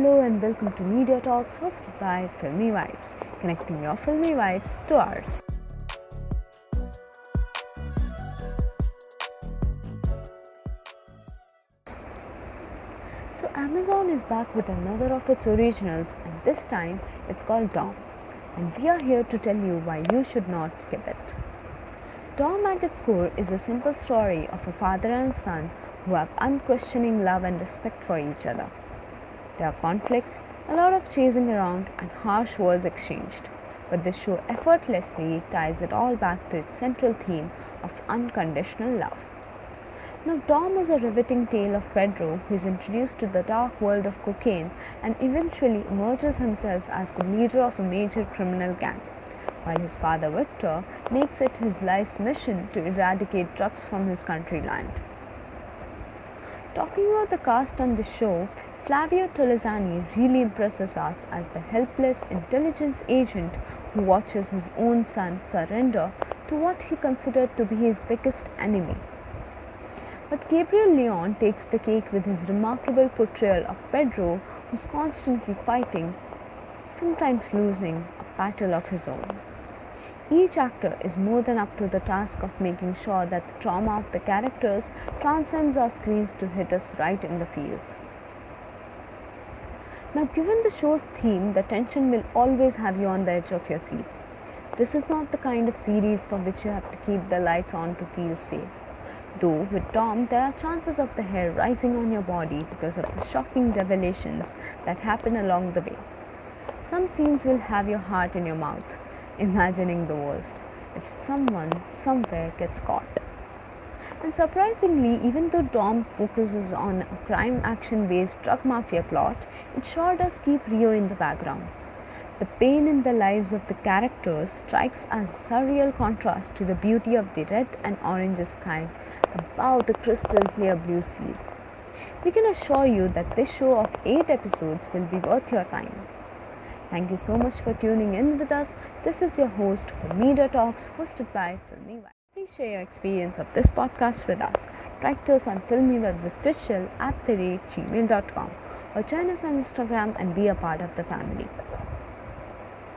Hello and welcome to Media Talks hosted by Filmy Vibes, connecting your filmy vibes to ours. So, Amazon is back with another of its originals, and this time it's called Dom. And we are here to tell you why you should not skip it. Dom at its core is a simple story of a father and son who have unquestioning love and respect for each other. There are conflicts, a lot of chasing around, and harsh words exchanged. But the show effortlessly ties it all back to its central theme of unconditional love. Now, Dom is a riveting tale of Pedro who is introduced to the dark world of cocaine and eventually emerges himself as the leader of a major criminal gang, while his father Victor makes it his life's mission to eradicate drugs from his country land. Talking about the cast on the show, Flavio Tolezani really impresses us as the helpless intelligence agent who watches his own son surrender to what he considered to be his biggest enemy. But Gabriel Leon takes the cake with his remarkable portrayal of Pedro, who's constantly fighting, sometimes losing, a battle of his own. Each actor is more than up to the task of making sure that the trauma of the characters transcends our screens to hit us right in the feels. Now, given the show's theme, the tension will always have you on the edge of your seats. This is not the kind of series for which you have to keep the lights on to feel safe. Though with Dom, there are chances of the hair rising on your body because of the shocking revelations that happen along the way. Some scenes will have your heart in your mouth, imagining the worst if someone somewhere gets caught. And surprisingly, even though Dom focuses on a crime action based drug mafia plot, it sure does keep Rio in the background. The pain in the lives of the characters strikes as surreal contrast to the beauty of the red and orange sky above the crystal clear blue seas. We can assure you that this show of 8 episodes will be worth your time. Thank you so much for tuning in with us. This is your host for Media Talks, hosted by Filmy Web. Please share your experience of this podcast with us. Write to us on filmywebsofficial at the rate gmail.com or join us on Instagram and be a part of the family.